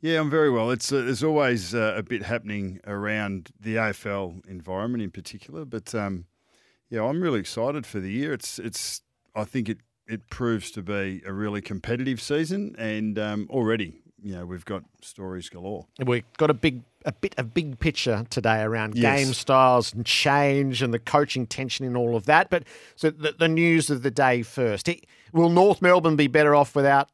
Yeah, I'm very well. It's uh, there's always uh, a bit happening around the AFL environment in particular, but um, yeah, I'm really excited for the year. It's it's I think it it proves to be a really competitive season, and um, already you know we've got stories galore. We've got a big a bit of big picture today around Yes. game styles and change and the coaching tension and all of that. But so the, the news of the day first. He- Will North Melbourne be better off without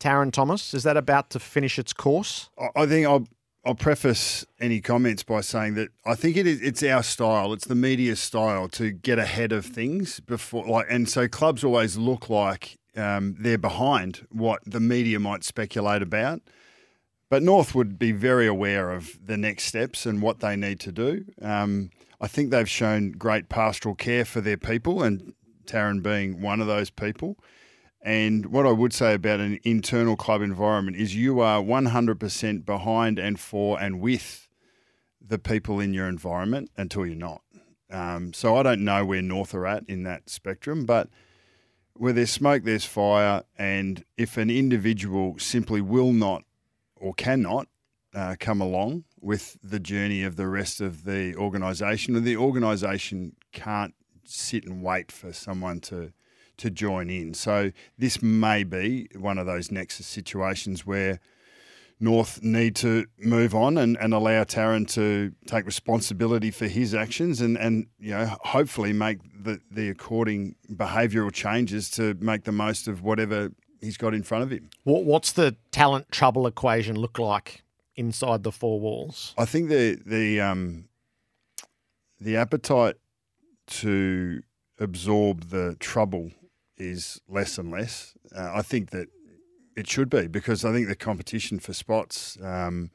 Tarryn Thomas? Is that about to finish its course? I- think I'll I'll preface any comments by saying that I think it is it's our style, it's the media style to get ahead of things before like and so clubs always look like um, they're behind what the media might speculate about. But North would be very aware of the next steps and what they need to do. Um, I think they've shown great pastoral care for their people, and Tarryn being one of those people. And what I would say about an internal club environment is you are 100% behind and for and with the people in your environment until you're not. Um, so I don't know where North are at in that spectrum, but where there's smoke, there's fire. And if an individual simply will not or cannot uh, come along with the journey of the rest of the organisation, or the organisation can't sit and wait for someone to to join in. So this may be one of those nexus situations where North need to move on and, and allow Tarryn to take responsibility for his actions and, and you know hopefully make the, the according behavioural changes to make the most of whatever he's got in front of him. What, what's the talent trouble equation look like inside the four walls? I think the the um, the appetite to absorb the trouble is less and less. Uh, I think that it should be because I think the competition for spots um,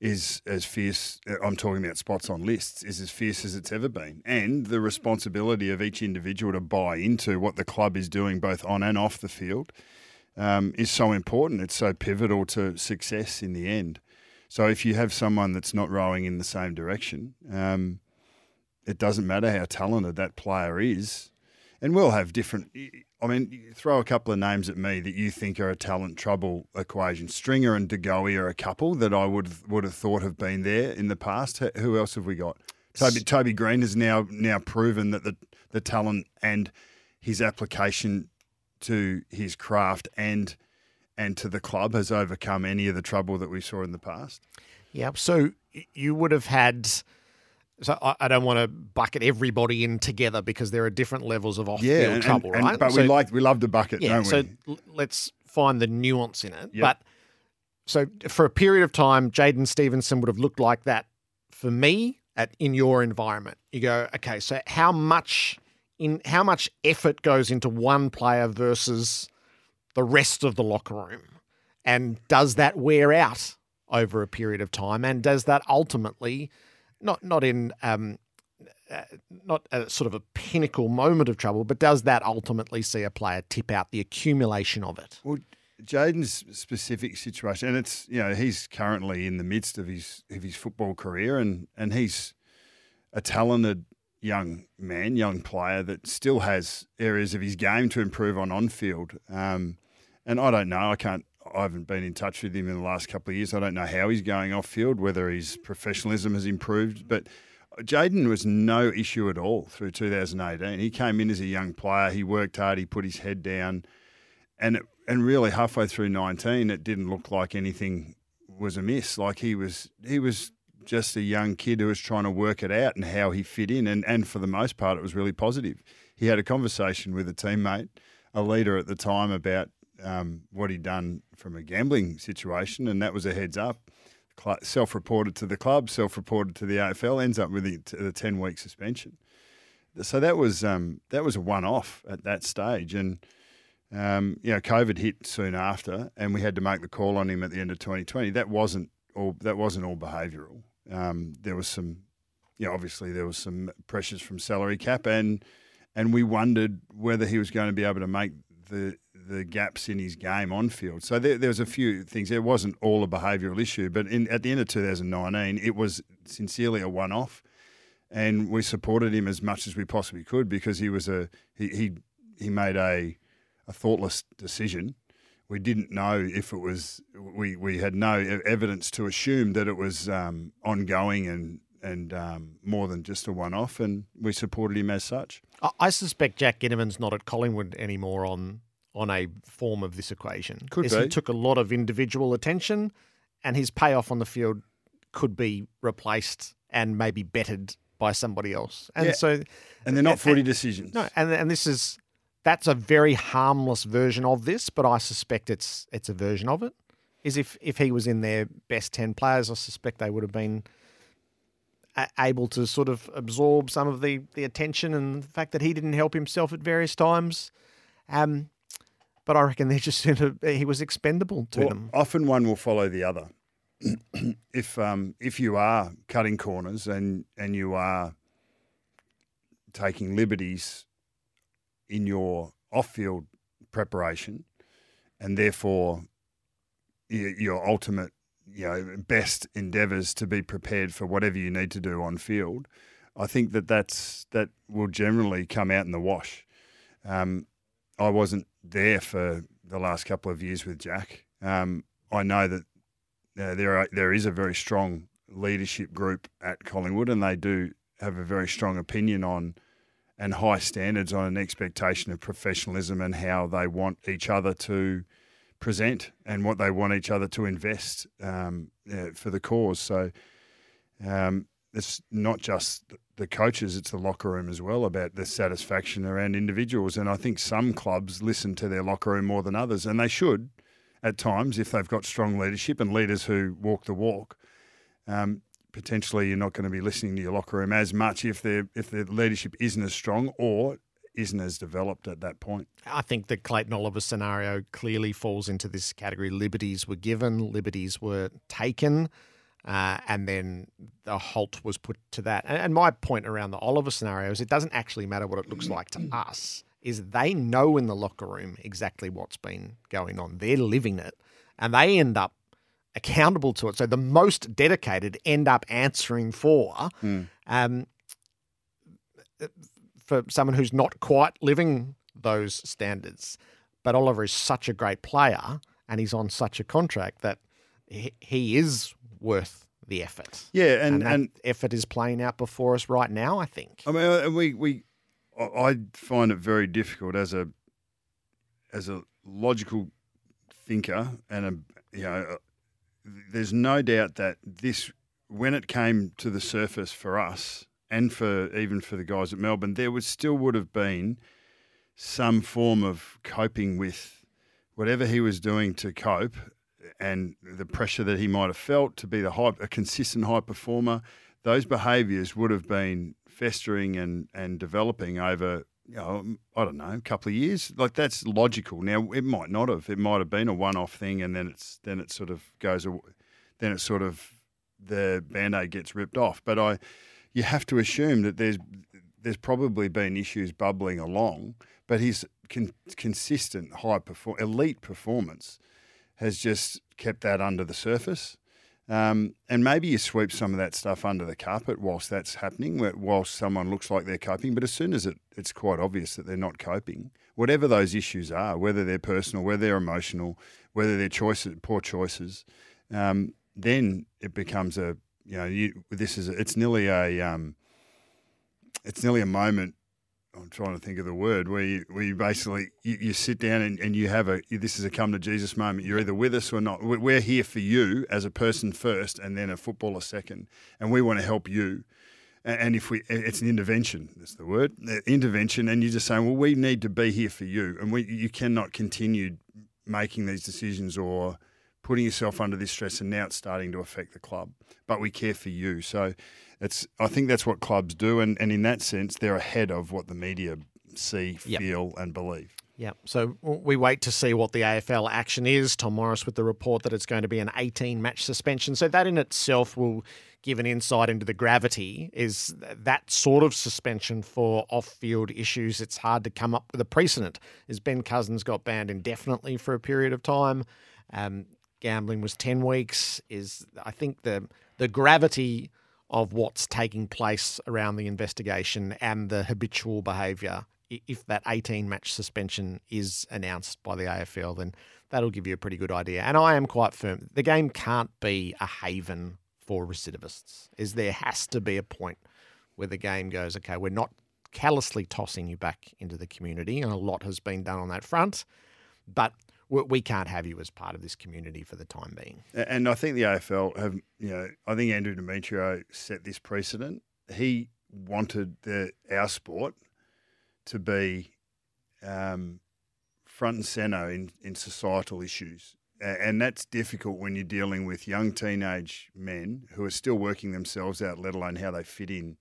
is as fierce. uh, I'm talking about spots on lists is as fierce as it's ever been, and the responsibility of each individual to buy into what the club is doing both on and off the field um, is so important. It's so pivotal to success in the end. So if you have someone that's not rowing in the same direction, um, it doesn't matter how talented that player is. And we'll have different. I mean, throw a couple of names at me that you think are a talent trouble equation. Stringer and De Goey are a couple that I would would have thought have been there in the past. Who- else have we got? Toby, Toby Green has now now proven that the the talent and his application to his craft and and to the club has overcome any of the trouble that we saw in the past. Yeah. So you would have had. So I, I don't want to bucket everybody in together because there are different levels of off-field Yeah, and, trouble, and- right? but So- we like we love the bucket, yeah. don't we? So l- let's find the nuance in it. Yep. But so for a period of time, Jaidyn Stephenson would have looked like that for me at in your environment. You go, okay, so how much in how much effort goes into one player versus the rest of the locker room? And does that wear out over a period of time? And does that ultimately, not not in um, uh, not a sort of a pinnacle moment of trouble, but does that ultimately see a player tip out the accumulation of it? Well, Jaidyn's specific situation, and it's you know he's currently in the midst of his of his football career, and and he's a talented young man, young player that still has areas of his game to improve on on field. Um, and I don't know, I can't. I haven't been in touch with him in the last couple of years. I don't know how he's going off field, whether his professionalism has improved, but Jaidyn was no issue at all through 2018. He came in as a young player. He worked hard. He put his head down, and it, and really halfway through 19, it didn't look like anything was amiss. Like he was he was just a young kid who was trying to work it out and how he fit in. And and for the most part, it was really positive. He had a conversation with a teammate, a leader at the time, about um, what he'd done from a gambling situation, and that was a heads up self-reported to the club, self-reported to the AFL, ends up with the ten-week suspension. So that was um, that was a one-off at that stage, and um, you know, COVID hit soon after, and we had to make the call on him at the end of 2020. That wasn't all. That wasn't all behavioural. Um, there was some, you know, obviously there was some pressures from salary cap, and and we wondered whether he was going to be able to make the the gaps in his game on field. So there, there was a few things. It wasn't all a behavioural issue, but in, at the end of 2019, it was sincerely a one-off, and we supported him as much as we possibly could because he was a he he, he made a a thoughtless decision. We didn't know if it was we we had no evidence to assume that it was um, ongoing and and um, more than just a one-off, and we supported him as such. I suspect Jack Ginnivan's not at Collingwood anymore on on a form of this equation. Could be. He took a lot of individual attention, and his payoff on the field could be replaced and maybe bettered by somebody else. And yeah. so, and they're not footy decisions. No, and and this is that's a very harmless version of this, but I suspect it's it's a version of it. Is if if he was in their best ten players, I suspect they would have been able to sort of absorb some of the the attention and the fact that he didn't help himself at various times. Um, but I reckon they're just said he was expendable to well, them. Often one will follow the other. if um, if you are cutting corners and and you are taking liberties in your off-field preparation, and therefore your ultimate you know best endeavours to be prepared for whatever you need to do on field. I think that that's that will generally come out in the wash. Um, I wasn't there for the last couple of years with Jack. Um, I know that uh, there are, there is a very strong leadership group at Collingwood, and they do have a very strong opinion on and high standards on an expectation of professionalism and how they want each other to present and what they want each other to invest um, uh, for the cause. So um, it's not just the coaches, it's the locker room as well about the satisfaction around individuals. And I think some clubs listen to their locker room more than others, and they should at times if they've got strong leadership and leaders who walk the walk. Um, potentially, you're not going to be listening to your locker room as much if their if the leadership isn't as strong or isn't as developed at that point. I think the Clayton Oliver scenario clearly falls into this category. Liberties were given, liberties were taken. Uh, and then the halt was put to that. And, and my point around the Oliver scenario is it doesn't actually matter what it looks like to us. Is they know in the locker room exactly what's been going on. They're living it, and they end up accountable to it. So the most dedicated end up answering for. Mm. Um, for someone who's not quite living those standards. But Oliver is such a great player and he's on such a contract that he, he is worth the effort. Yeah, and, and, and effort is playing out before us right now. I think. I mean, we we I find it very difficult as a as a logical thinker and a you know, uh, there's no doubt that this when it came to the surface for us and for even for the guys at Melbourne, there was still would have been some form of coping with whatever he was doing to cope and the pressure that he might have felt to be the high, a consistent high performer, those behaviours would have been festering and, and developing over, you know, I don't know, a couple of years. Like that's logical. Now it might not have. It might have been a one-off thing, and then it's then it sort of goes. Then it sort of the band-aid gets ripped off. But I, you have to assume that there's there's probably been issues bubbling along, but his con- consistent high perform elite performance has just kept that under the surface. Um, and maybe you sweep some of that stuff under the carpet whilst that's happening, whilst someone looks like they're coping. But as soon as it, it's quite obvious that they're not coping, whatever those issues are, whether they're personal, whether they're emotional, whether they're choices, poor choices, um, then it becomes a you know you, this is a, it's nearly a um, it's nearly a moment. I'm trying to think of the word where you, where you basically you, you sit down and, and you have a this is a come to Jesus moment. You're either with us or not. We- We're here for you as a person first, and then a footballer second, and we want to help you. And if we, it's an intervention. That's the word, uh, intervention. And you're just saying, well, we need to be here for you, and we, you cannot continue making these decisions or putting yourself under this stress, and now it's starting to affect the club. But we care for you, so it's. I think that's what clubs do, and, and in that sense, they're ahead of what the media see, Yep. feel, and believe. Yeah. So we wait to see what the AFL action is. Tom Morris with the report that it's going to be an 18 match suspension. So that in itself will give an insight into the gravity is that sort of suspension for off-field issues. It's hard to come up with a precedent. Is Ben Cousins got banned indefinitely for a period of time? Um, gambling was 10 weeks. Is I think the the gravity of what's taking place around the investigation and the habitual behaviour if that 18 match suspension is announced by the AFL, then that'll give you a pretty good idea. And I am quite firm. The game can't be a haven for recidivists. Is there has to be a point where the game goes, okay, we're not callously tossing you back into the community, and a lot has been done on that front, but we- can't have you as part of this community for the time being. And I think the AFL have, you know, I think Andrew Demetriou set this precedent. He wanted the our sport to be um, front and centre in, in societal issues. And that's difficult when you're dealing with young teenage men who are still working themselves out, let alone how they fit in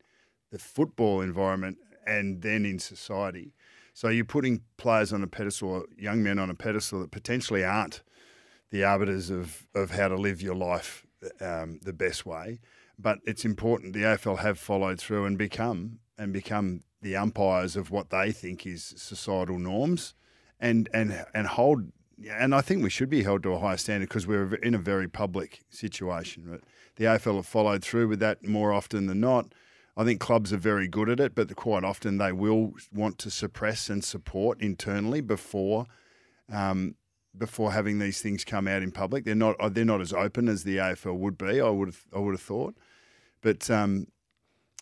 the football environment and then in society. So you're putting players on a pedestal, young men on a pedestal that potentially aren't the arbiters of, of how to live your life um, the best way. But it's important the AFL have followed through and become and become the umpires of what they think is societal norms, and and and hold. And I think we should be held to a higher standard because we're in a very public situation. But the AFL have followed through with that more often than not. I think clubs are very good at it, but quite often they will want to suppress and support internally before um, before having these things come out in public. They're not they're not as open as the AFL would be. I would I would have thought, but um,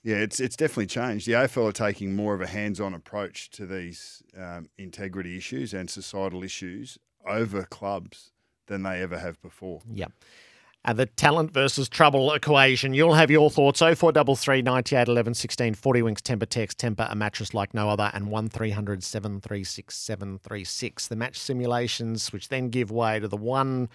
yeah, it's it's definitely changed. The AFL are taking more of a hands-on approach to these um, integrity issues and societal issues over clubs than they ever have before. Yep. The talent versus trouble equation. You'll have your thoughts. 0433 98 11 16 40 Winks Tempur Text, Tempur, a mattress like no other, and 1300 736 736. The match simulations, which then give way to the one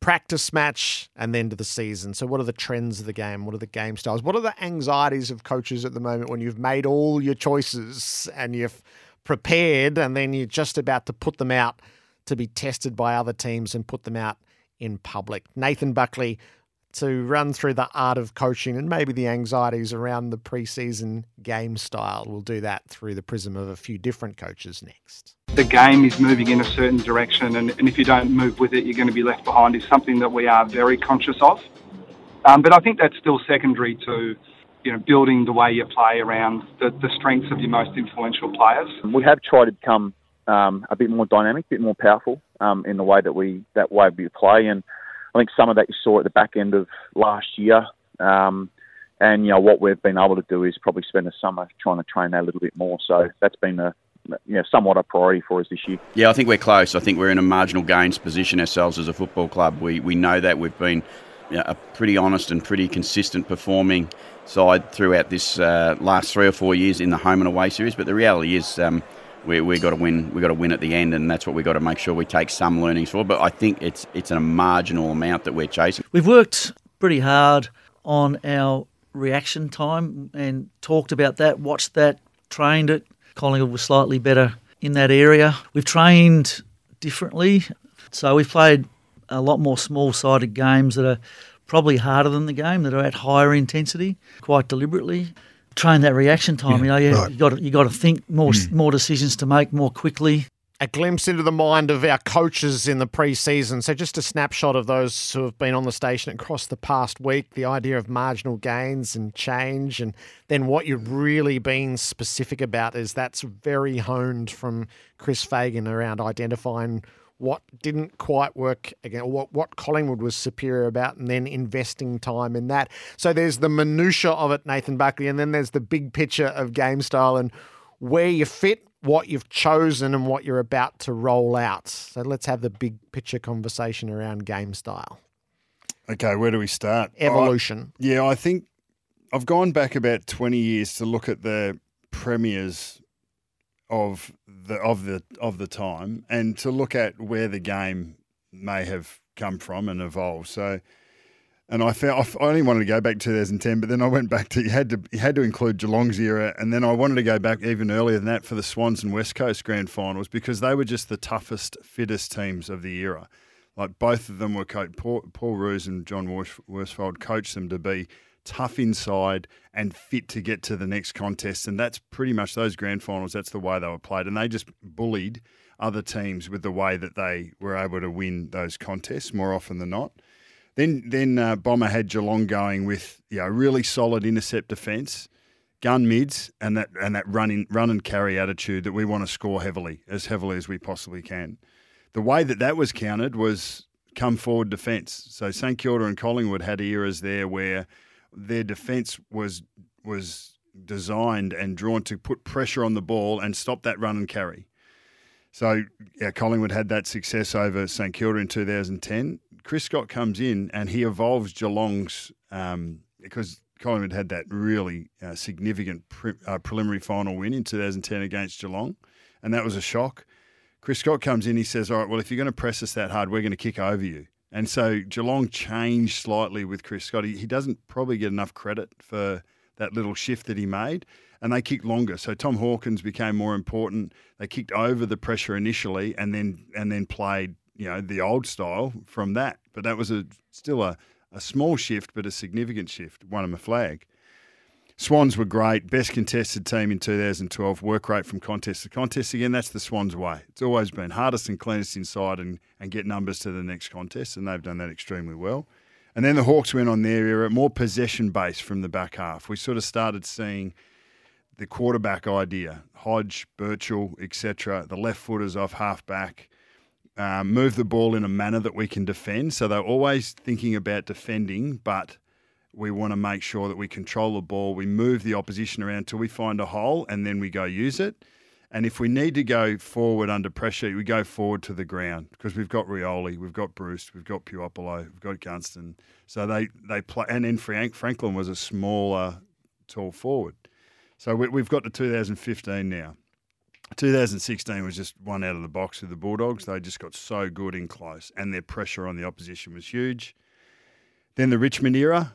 practice match and then to the season. So, what are the trends of the game? What are the game styles? What are the anxieties of coaches at the moment when you've made all your choices and you've prepared and then you're just about to put them out to be tested by other teams and put them out in public? Nathan Buckley to run through the art of coaching and maybe the anxieties around the preseason game style. We'll do that through the prism of a few different coaches next. the game is moving in a certain direction, and, and if you don't move with it, you're going to be left behind, is something that we are very conscious of. Um, but I think that's still secondary to, you know, building the way you play around the, the strengths of your most influential players. We have tried to become um, a bit more dynamic, a bit more powerful um, in the way that we that way we play, and I think some of that you saw at the back end of last year. Um, and you know what we've been able to do is probably spend the summer trying to train that a little bit more. So that's been a you know, somewhat a priority for us this year. Yeah, I think we're close. I think we're in a marginal gains position ourselves as a football club. We we know that we've been you know, a pretty honest and pretty consistent performing side throughout this uh, last three or four years in the home and away series. But the reality is, um, we we got to win. We got to win at the end, and that's what we got to make sure we take some learnings for. But I think it's it's a marginal amount that we're chasing. We've worked pretty hard on our reaction time and talked about that, watched that, trained it. Collingwood was slightly better in that area. We've trained differently. So we've played a lot more small sided games that are probably harder than the game, that are at higher intensity, quite deliberately. Train that reaction time. you know, you, right. you got to, you got to think more mm. more decisions to make more quickly. a glimpse into the mind of our coaches in the pre-season. So just a snapshot of those who have been on the station across the past week, the idea of marginal gains and change and then what you've really been specific about is that's very honed from Chris Fagan around identifying what didn't quite work again, what what Collingwood was superior about, and then investing time in that. So there's the minutia of it, Nathan Buckley, and then there's the big picture of game style and where you fit, what you've chosen, and what you're about to roll out. So let's have the big picture conversation around game style. Okay, where do we start? Evolution. I, yeah, I think I've gone back about 20 years to look at the premiers of the of the of the time and to look at where the game may have come from and evolved. So, and I found I only wanted to go back to 2010, but then I went back to you had to you had to include Geelong's era, and then I wanted to go back even earlier than that for the Swans and West Coast grand finals because they were just the toughest, fittest teams of the era. Like both of them were coached. Paul, Paul Roos and John Worsfold coached them to be tough inside and fit to get to the next contest. And that's pretty much those grand finals. That's the way they were played. And they just bullied other teams with the way that they were able to win those contests more often than not. Then, then uh, Bomber had Geelong going with you know really solid intercept defence, gun mids, and that and that run in, run and carry attitude that we want to score heavily as heavily as we possibly can. The way that that was counted was come forward defence. So St Kilda and Collingwood had eras there where their defence was was designed and drawn to put pressure on the ball and stop that run and carry. So yeah, Collingwood had that success over St Kilda in 2010. Chris Scott comes in and he evolves Geelong's um, because Collingwood had that really uh, significant pre- uh, preliminary final win in 2010 against Geelong, and that was a shock. Chris Scott comes in, he says, "All right, well, if you're going to press us that hard, we're going to kick over you." And so Geelong changed slightly with Chris Scott. He, he doesn't probably get enough credit for that little shift that he made. And they kicked longer. So Tom Hawkins became more important. They kicked over the pressure initially and then and then played, you know, the old style from that. But that was a still a, a small shift, but a significant shift. Won him a flag. Swans were great. Best contested team in 2012. Work rate from contest to contest. Again, that's the Swans way. It's always been hardest and cleanest inside and, and get numbers to the next contest, and they've done that extremely well. And then the Hawks went on their era, more possession based from the back half. We sort of started seeing the quarterback idea Hodge, Birchall, etc., the left footers off half back. Um, move the ball in a manner that we can defend. So they're always thinking about defending, but we want to make sure that we control the ball. We move the opposition around until we find a hole and then we go use it. And if we need to go forward under pressure, we go forward to the ground because we've got Rioli, we've got Bruce, we've got Puopolo, we've got Gunston. So they, they play. And then Frank, Franklin was a smaller, tall forward. So we, we've got to 2015 now. 2016 was just one out of the box with the Bulldogs. They just got so good in close, and their pressure on the opposition was huge. Then the Richmond era,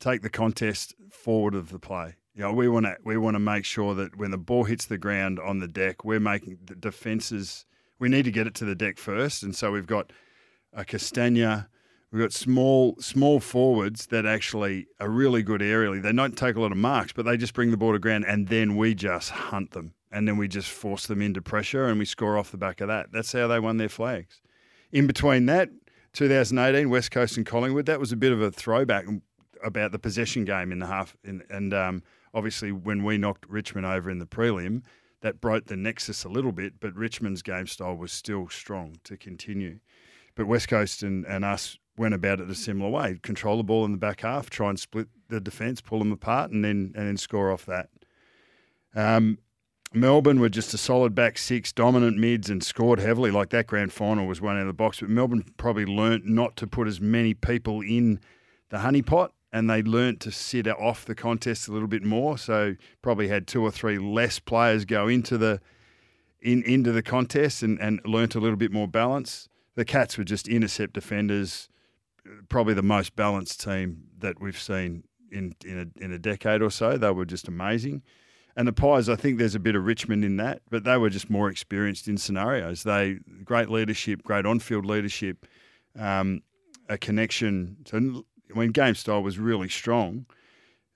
take the contest forward of the play. You know, we want to we want to make sure that when the ball hits the ground on the deck, we're making the defenses. We need to get it to the deck first, and so we've got a Castagna. We've got small small forwards that actually are really good aerially. They don't take a lot of marks, but they just bring the ball to ground, and then we just hunt them, and then we just force them into pressure, and we score off the back of that. That's how they won their flags. In between that, 2018 West Coast and Collingwood, that was a bit of a throwback about the possession game in the half, in, and um, obviously when we knocked Richmond over in the prelim, that broke the nexus a little bit. But Richmond's game style was still strong to continue. But West Coast and, and us went about it a similar way: control the ball in the back half, try and split the defence, pull them apart, and then and then score off that. Um, Melbourne were just a solid back six, dominant mids, and scored heavily. Like that grand final was one out of the box. But Melbourne probably learnt not to put as many people in the honeypot and they learnt to sit off the contest a little bit more. So probably had two or three less players go into the in into the contest and, and learnt a little bit more balance. The Cats were just intercept defenders, probably the most balanced team that we've seen in in a, in a decade or so. They were just amazing. And the Pies, I think there's a bit of Richmond in that, but they were just more experienced in scenarios. They great leadership, great on-field leadership, um, a connection. Mean, game style was really strong.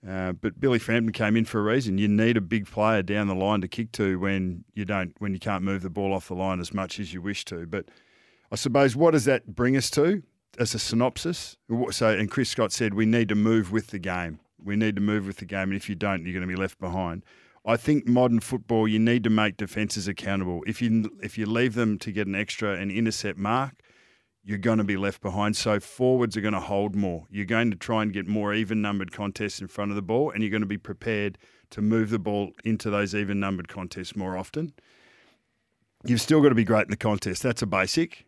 Uh, but Billy Frampton came in for a reason. You need a big player down the line to kick to when you don't, when you can't move the ball off the line as much as you wish to. But I suppose what does that bring us to as a synopsis? So, and Chris Scott said we need to move with the game. We need to move with the game, and if you don't, you're going to be left behind. I think modern football, you need to make defences accountable. If you if you leave them to get an extra and intercept mark, you're going to be left behind. So forwards are going to hold more. You're going to try and get more even numbered contests in front of the ball, and you're going to be prepared to move the ball into those even numbered contests more often. You've still got to be great in the contest. That's a basic.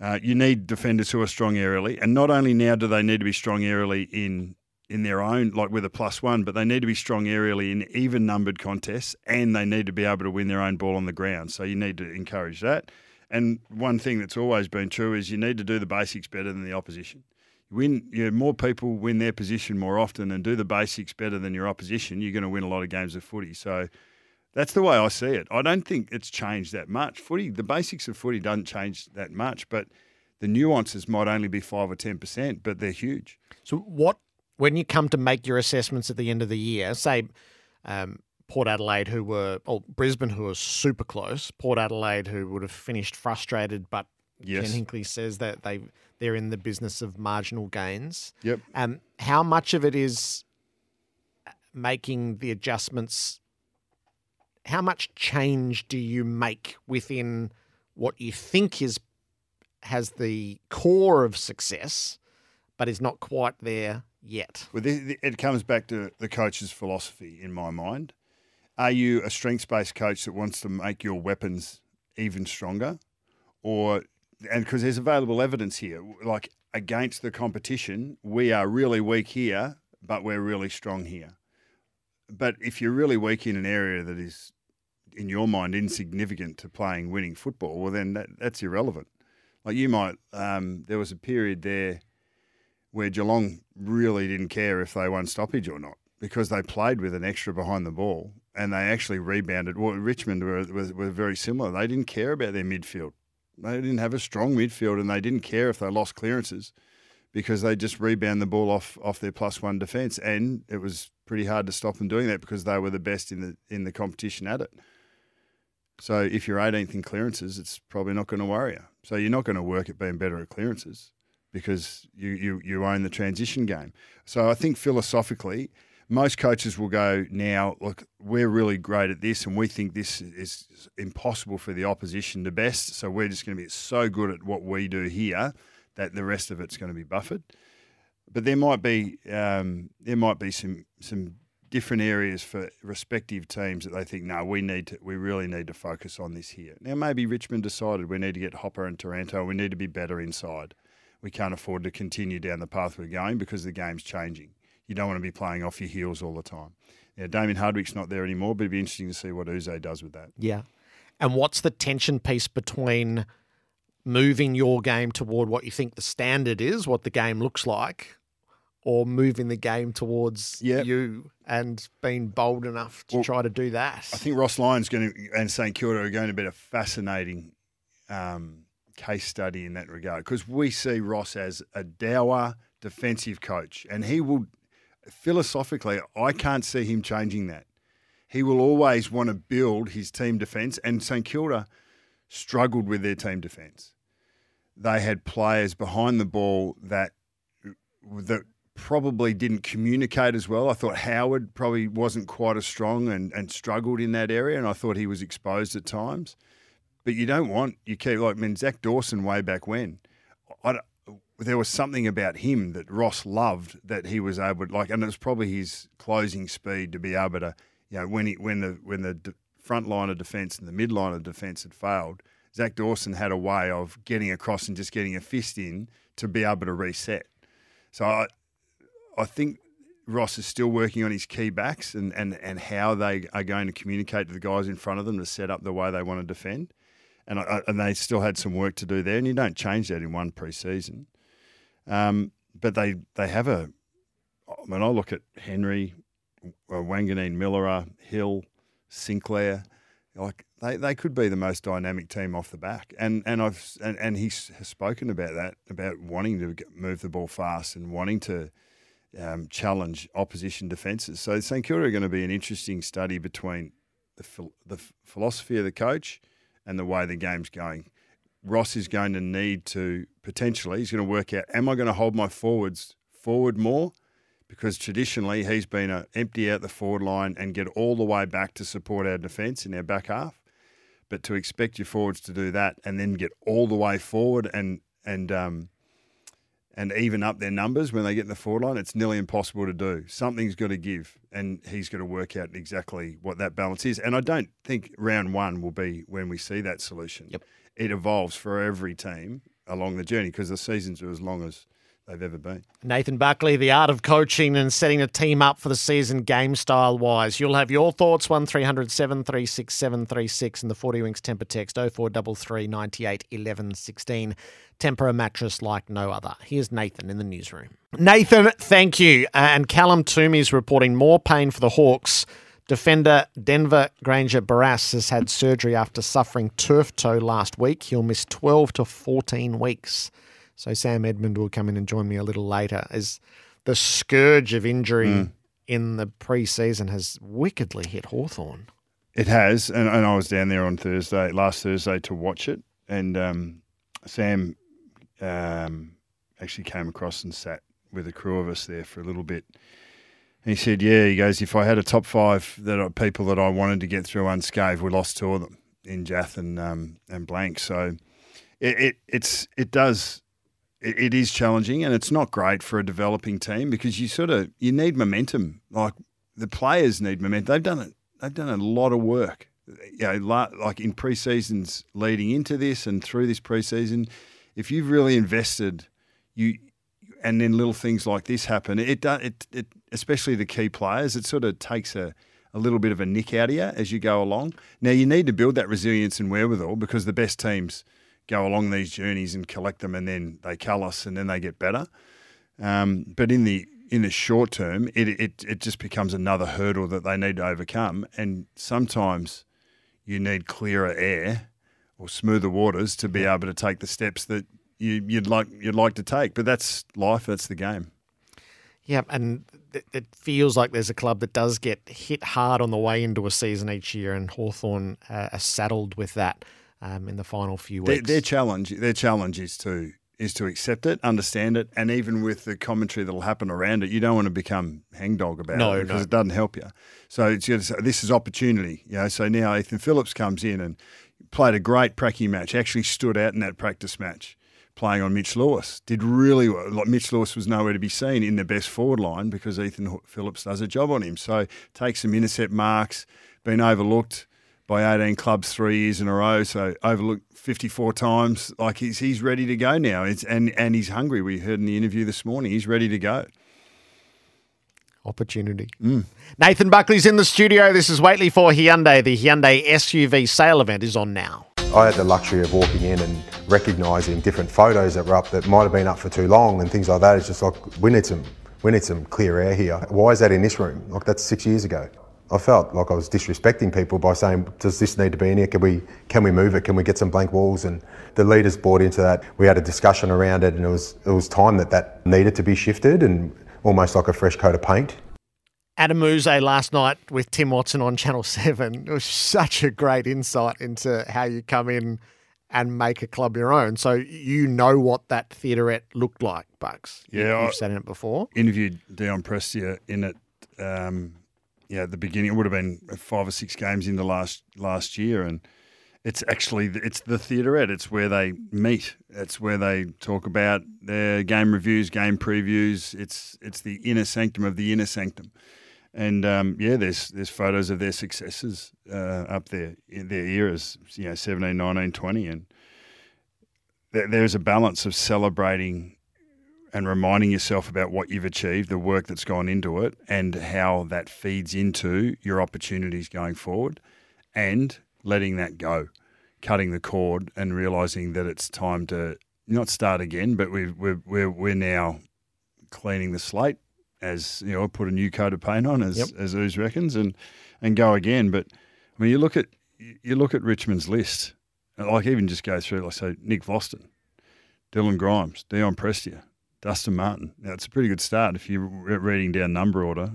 Uh, you need defenders who are strong aerially, and not only now do they need to be strong aerially in in their own, like with a plus one, but they need to be strong aerially in even numbered contests and they need to be able to win their own ball on the ground. So you need to encourage that. And one thing that's always been true is you need to do the basics better than the opposition. Win, you know, more people win their position more often and do the basics better than your opposition, you're going to win a lot of games of footy. So that's the way I see it. I don't think it's changed that much. Footy, the basics of footy doesn't change that much, but the nuances might only be five or ten percent, but they're huge. So what when you come to make your assessments at the end of the year, say um, Port Adelaide, who were, or Brisbane, who were super close, Port Adelaide, who would have finished frustrated, but Yes. Ken Hinkley says that they they're in the business of marginal gains. Yep. Um, how much of it is making the adjustments? How much change do you make within what you think is has the core of success, but is not quite there yet? Well, it comes back to the coach's philosophy in my mind. Are you a strengths based coach that wants to make your weapons even stronger? Or, and because there's available evidence here, like against the competition, we are really weak here, but we're really strong here. But if you're really weak in an area that is, in your mind, insignificant to playing winning football, well, then that, that's irrelevant. Like you might, um, there was a period there where Geelong really didn't care if they won stoppage or not because they played with an extra behind the ball and they actually rebounded. Well, Richmond were, were, were very similar. They didn't care about their midfield. They didn't have a strong midfield and they didn't care if they lost clearances because they just rebound the ball off off their plus one defence, and it was pretty hard to stop them doing that because they were the best in the in the competition at it. So if you're 18th in clearances, it's probably not going to worry you. So you're not going to work at being better at clearances because you, you, you own the transition game. So I think philosophically, most coaches will go, now, look, we're really great at this and we think this is impossible for the opposition to best. So we're just going to be so good at what we do here that the rest of it's going to be buffered. But there might be um, there might be some some different areas for respective teams that they think, no, we need to, we really need to focus on this here. Now, maybe Richmond decided we need to get Hopper and Taranto, we need to be better inside. We can't afford to continue down the path we're going because the game's changing. You don't want to be playing off your heels all the time. Now, Damien Hardwick's not there anymore, but it'd be interesting to see what Yze does with that. Yeah. And what's the tension piece between moving your game toward what you think the standard is, what the game looks like, or moving the game towards Yep. you and being bold enough to Well, try to do that? I think Ross Lyon's going to and St Kilda are going to be a fascinating um, case study in that regard because we see Ross as a dour defensive coach, and he will philosophically. I can't see him changing that. He will always want to build his team defence, and St Kilda struggled with their team defence. They had players behind the ball that that probably didn't communicate as well. I thought Howard probably wasn't quite as strong and, and struggled in that area, and I thought he was exposed at times. But you don't want you keep like I mean Zach Dawson way back when. I, there was something about him that Ross loved that he was able to like, and it was probably his closing speed to be able to you know when he when the when the d- front line of defence and the mid line of defence had failed. Zach Dawson had a way of getting across and just getting a fist in to be able to reset. So I, I think Ross is still working on his key backs and, and, and how they are going to communicate to the guys in front of them to set up the way they want to defend. And, I, and they still had some work to do there, and you don't change that in one pre-season. Um, but they, they have a. I mean, I look at Henry, uh, Wanganeen, Miller, Hill, Sinclair. Like they, they could be the most dynamic team off the back, and and I've and, and he's has spoken about that about wanting to move the ball fast and wanting to um, challenge opposition defences. So St Kilda are going to be an interesting study between the the philosophy of the coach and the way the game's going. Ross is going to need to potentially he's going to work out: Am I going to hold my forwards forward more because traditionally he's been a empty out the forward line and get all the way back to support our defence in our back half. But to expect your forwards to do that and then get all the way forward and and um, and even up their numbers when they get in the forward line, it's nearly impossible to do. Something's got to give, and he's got to work out exactly what that balance is. And I don't think round one will be when we see that solution. Yep. It evolves for every team along the journey because the seasons are as long as they've ever been. Nathan Buckley, the art of coaching and setting a team up for the season game style wise. You'll have your thoughts 1300 736 736 and the 40 Winks Tempur text 0433 98 11 16. Tempur a mattress like no other. Here's Nathan in the newsroom. Nathan, thank you. And Callum Twomey is reporting more pain for the Hawks. Defender Denver Grainger Barras has had surgery after suffering turf toe last week. He'll miss 12 to 14 weeks. So Sam Edmund will come in and join me a little later. As the scourge of injury Mm. in the pre-season has wickedly hit Hawthorn. It has, and, and I was down there on Thursday, last Thursday, to watch it. And um, Sam um, actually came across and sat with a crew of us there for a little bit. He said, "Yeah, he goes, if I had a top five that are people that I wanted to get through unscathed, we lost two of them in Jiath and um, and Blank. So it, it it's it does." It, it is challenging and it's not great for a developing team because you sort of you need momentum. Like the players need momentum. They've done it. They've done a lot of work you know, like in pre-seasons leading into this and through this pre-season, if you've really invested, you and then little things like this happen, it does. It, it especially the key players, it sort of takes a, a little bit of a nick out of you as you go along. Now you need to build that resilience and wherewithal because the best teams go along these journeys and collect them, and then they callous and then they get better. Um, but in the in the short term, it, it it just becomes another hurdle that they need to overcome, and sometimes you need clearer air or smoother waters to be able to take the steps that you, you'd like you'd like to take. But that's life. That's the game. Yeah, and it, it feels like there's a club that does get hit hard on the way into a season each year, and Hawthorn uh, are saddled with that um, in the final few Their, weeks. their challenge their challenge is to is to accept it, understand it, and even with the commentary that'll happen around it, you don't want to become hangdog about No, it because no. it doesn't help you. So it's just, this is opportunity. You know, so now Ethan Phillips comes in and played a great pracky match. Actually stood out in that practice match. Playing on Mitch Lewis did really well. Like Mitch Lewis was nowhere to be seen in the best forward line because Ethan Phillips does a job on him. So takes some intercept marks, been overlooked by 18 clubs three years in a row. So overlooked 54 times. Like he's he's ready to go now. It's, and and he's hungry. We heard in the interview this morning. He's ready to go. Opportunity. Mm. Nathan Buckley's in the studio. This is Whateley for Hyundai. The Hyundai SUV sale event is on now. I had the luxury of walking in and recognising different photos that were up that might have been up for too long and things like that. It's just like we need some we need some clear air here. Why is that in this room? Like that's six years ago. I felt like I was disrespecting people by saying, "Does this need to be in here? Can we can we move it? Can we get some blank walls?" And the leaders bought into that. We had a discussion around it, and it was it was time that that needed to be shifted and almost like a fresh coat of paint. Adam Yze last night with Tim Watson on Channel 7. It was such a great insight into how you come in and make a club your own. So you know what that theaterette looked like, Bucks. Yeah, I- You've sat in it before. Interviewed Dion Prestia in it. Um, yeah, at the beginning, it would have been five or six games into last last year, and it's actually it's the theaterette. It's where they meet. It's where they talk about their game reviews, game previews. It's it's the inner sanctum of the inner sanctum. And um, yeah, there's there's photos of their successes uh, up there in their eras, you know, 17, 19, 20. And there, there's a balance of celebrating and reminding yourself about what you've achieved, the work that's gone into it, and how that feeds into your opportunities going forward, and letting that go, cutting the cord, and realizing that it's time to not start again, but we've, we're, we're, we're now cleaning the slate, as you know, put a new coat of paint on, as Yep. as Yze reckons, and and go again. But I mean, you look at you look at Richmond's list, like even just go through, like say Nick Vlaustin, Dylan Grimes, Dion Prestia, Dustin Martin. Now it's a pretty good start if you're reading down number order.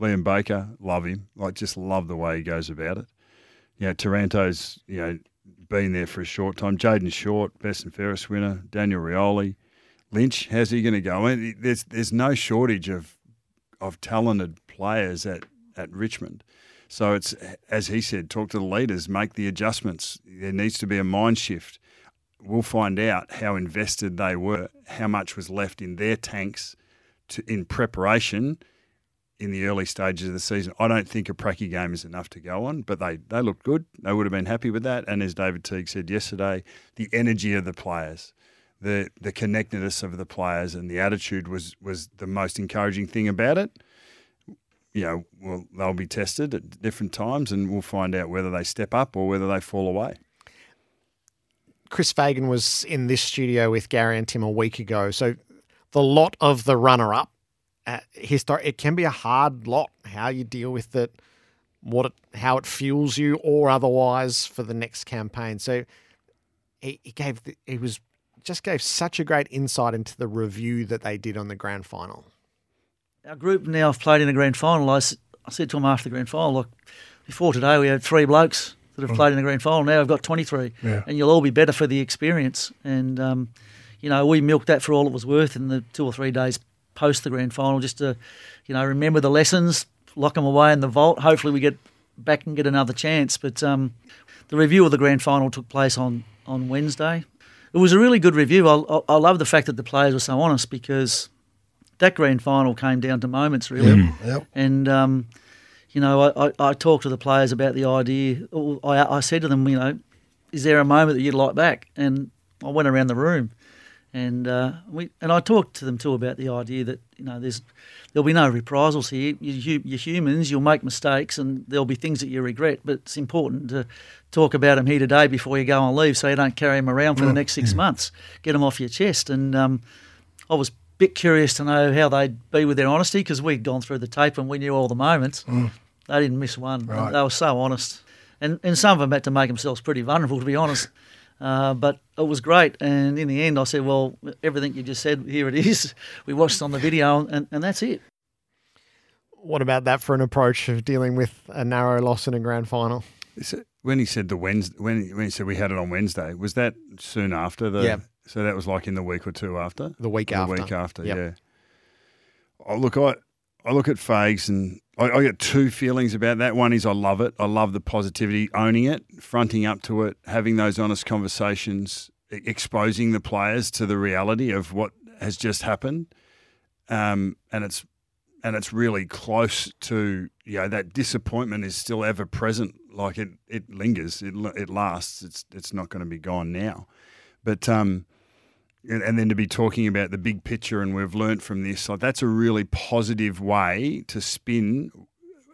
Liam Baker, love him. Like just love the way he goes about it. You know, Taranto's you know been there for a short time. Jayden Short, best and fairest winner. Daniel Rioli, Lynch. How's he going to go? I mean, there's there's no shortage of of talented players at at Richmond. So it's as he said, talk to the leaders, make the adjustments. There needs to be a mind shift. We'll find out how invested they were, how much was left in their tanks to, in preparation in the early stages of the season. I don't think a pracky game is enough to go on, but they, they looked good. They would have been happy with that. And as David Teague said yesterday, the energy of the players, the the connectedness of the players, and the attitude was was the most encouraging thing about it. You know, well, they'll be tested at different times, and we'll find out whether they step up or whether they fall away. Chris Fagan was in this studio with Gary and Tim a week ago. So the lot of the runner up, uh, it can be a hard lot how you deal with it, what it, how it fuels you, or otherwise for the next campaign. So he, he gave the, he was just gave such a great insight into the review that they did on the grand final. Our group now have played in the grand final. I said to him after the grand final, look, before today we had three blokes that have played in the grand final. Now I've got 23, Yeah. and you'll all be better for the experience. And um, you know, we milked that for all it was worth in the two or three days post the grand final, just to you know remember the lessons, lock them away in the vault. Hopefully, we get back and get another chance. But um, the review of the grand final took place on on Wednesday. It was a really good review. I, I, I love the fact that the players were so honest because that grand final came down to moments, really. Yep. And um, you know, I, I, I talked to the players about the idea. I, I said to them, you know, is there a moment that you'd like back? And I went around the room, and uh, we and I talked to them too about the idea that you know there's there'll be no reprisals here. You, you, you're humans. You'll make mistakes, and there'll be things that you regret. But it's important to talk about them here today before you go on leave, so you don't carry them around for the next six months. Get them off your chest. And um, I was a bit curious to know how they'd be with their honesty because we'd gone through the tape and we knew all the moments. They didn't miss one. Right. They were so honest. And, and some of them had to make themselves pretty vulnerable, to be honest. Uh, but it was great. And in the end, I said, well, everything you just said, here it is. We watched on the video, and, and that's it. What about that for an approach of dealing with a narrow loss in a grand final? When he said the Wednesday, when he, when he said we had it on Wednesday, was that soon after the? Yeah. So that was like in the week or two after. The week the after. week after, Yep. yeah. Oh, look, I I look at Fags and I, I get two feelings about that. One is I love it. I love the positivity, owning it, fronting up to it, having those honest conversations, exposing the players to the reality of what has just happened. Um, and it's and it's really close to you know that disappointment is still ever present. Like it it lingers, it it lasts. It's it's not going to be gone now, but um, and, then to be talking about the big picture and we've learnt from this, like that's a really positive way to spin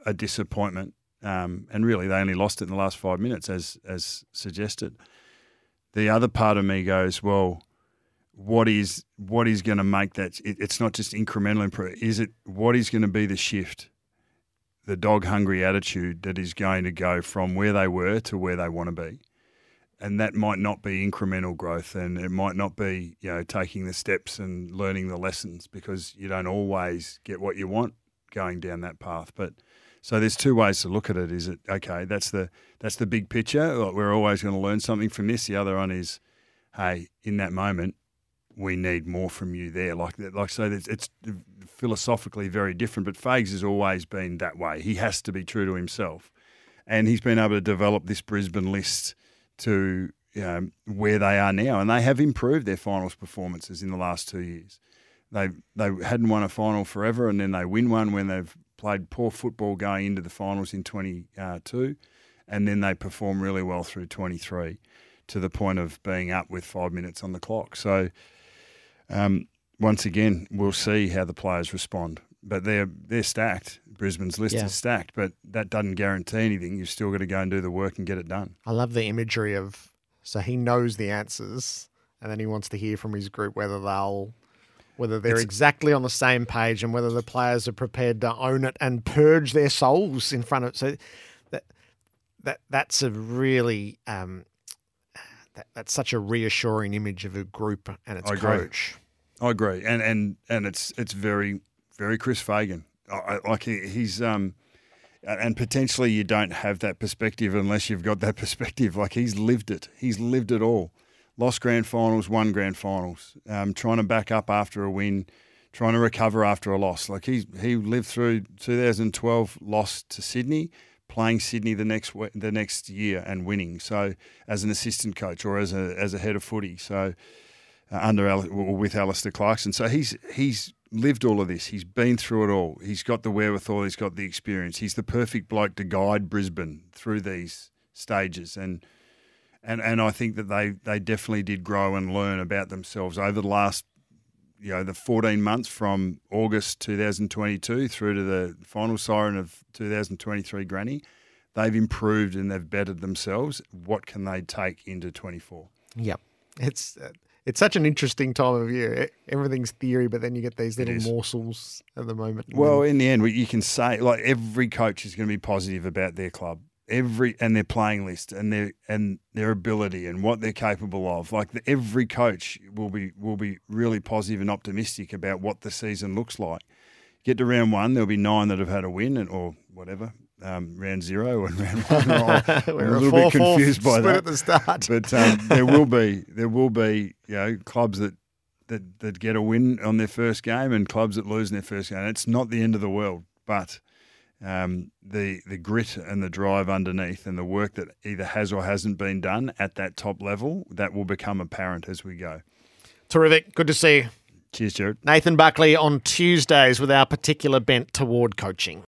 a disappointment. Um, and really, they only lost it in the last five minutes, as as suggested. The other part of me goes, well, what is what is going to make that? It, it's not just incremental improvement. Is it what is going to be the shift, the dog hungry attitude that is going to go from where they were to where they want to be? And that might not be incremental growth and it might not be you know taking the steps and learning the lessons because you don't always get what you want going down that path. But so there's two ways to look at it. Is it okay that's the that's the big picture like we're always going to learn something from this. The other one is hey in that moment we need more from you there. Like like so it's, it's philosophically very different but Fags has always been that way. He has to be true to himself. And he's been able to develop this Brisbane list to you know, where they are now, and they have improved their finals performances in the last two years. They they hadn't won a final forever, and then they win one when they've played poor football going into the finals in twenty two, and then they perform really well through twenty three, to the point of being up with five minutes on the clock. So, um, once again, we'll see how the players respond. But they're they're stacked. Brisbane's list Yeah. is stacked, but that doesn't guarantee anything. You've still got to go and do the work and get it done. I love the imagery of so he knows the answers, and then he wants to hear from his group whether they'll whether they're It's- exactly on the same page and whether the players are prepared to own it and purge their souls in front of. So that that that's a really um, that, that's such a reassuring image of a group and its I agree. coach. I agree, and and and it's it's very very Chris Fagan. Like he, he's um, and potentially you don't have that perspective unless you've got that perspective. Like he's lived it. He's lived it all. Lost grand finals, won grand finals. Um, trying to back up after a win, trying to recover after a loss. Like he he lived through 2012 loss to Sydney, playing Sydney the next the next year and winning. So as an assistant coach or as a as a head of footy. So uh, under with Alastair Clarkson. So he's he's lived all of this. He's been through it all. He's got the wherewithal. He's got the experience. He's the perfect bloke to guide Brisbane through these stages and. And, and I think that they, they definitely did grow and learn about themselves over the last you know the 14 months from August 2022 through to the final siren of 2023 Granny, they've improved and they've bettered themselves. What can they take into 24? Yep, it's uh, it's such an interesting time of year. Everything's theory, but then you get these little morsels at the moment. Well, in the end, you can say like every coach is going to be positive about their club every and their playing list and their and their ability and what they're capable of. Like the, every coach will be will be really positive and optimistic about what the season looks like. Get to round one, there'll be nine that have had a win and, or whatever. Um, round zero and round one. We're a little bit confused by that at the start, but um, there will be there will be you know clubs that. That, that get a win on their first game and clubs that lose in their first game. It's not the end of the world, but um, the the grit and the drive underneath and the work that either has or hasn't been done at that top level that will become apparent as we go. Terrific. Good to see you. Cheers, Gerard. Nathan Buckley on Tuesdays with our particular bent toward coaching.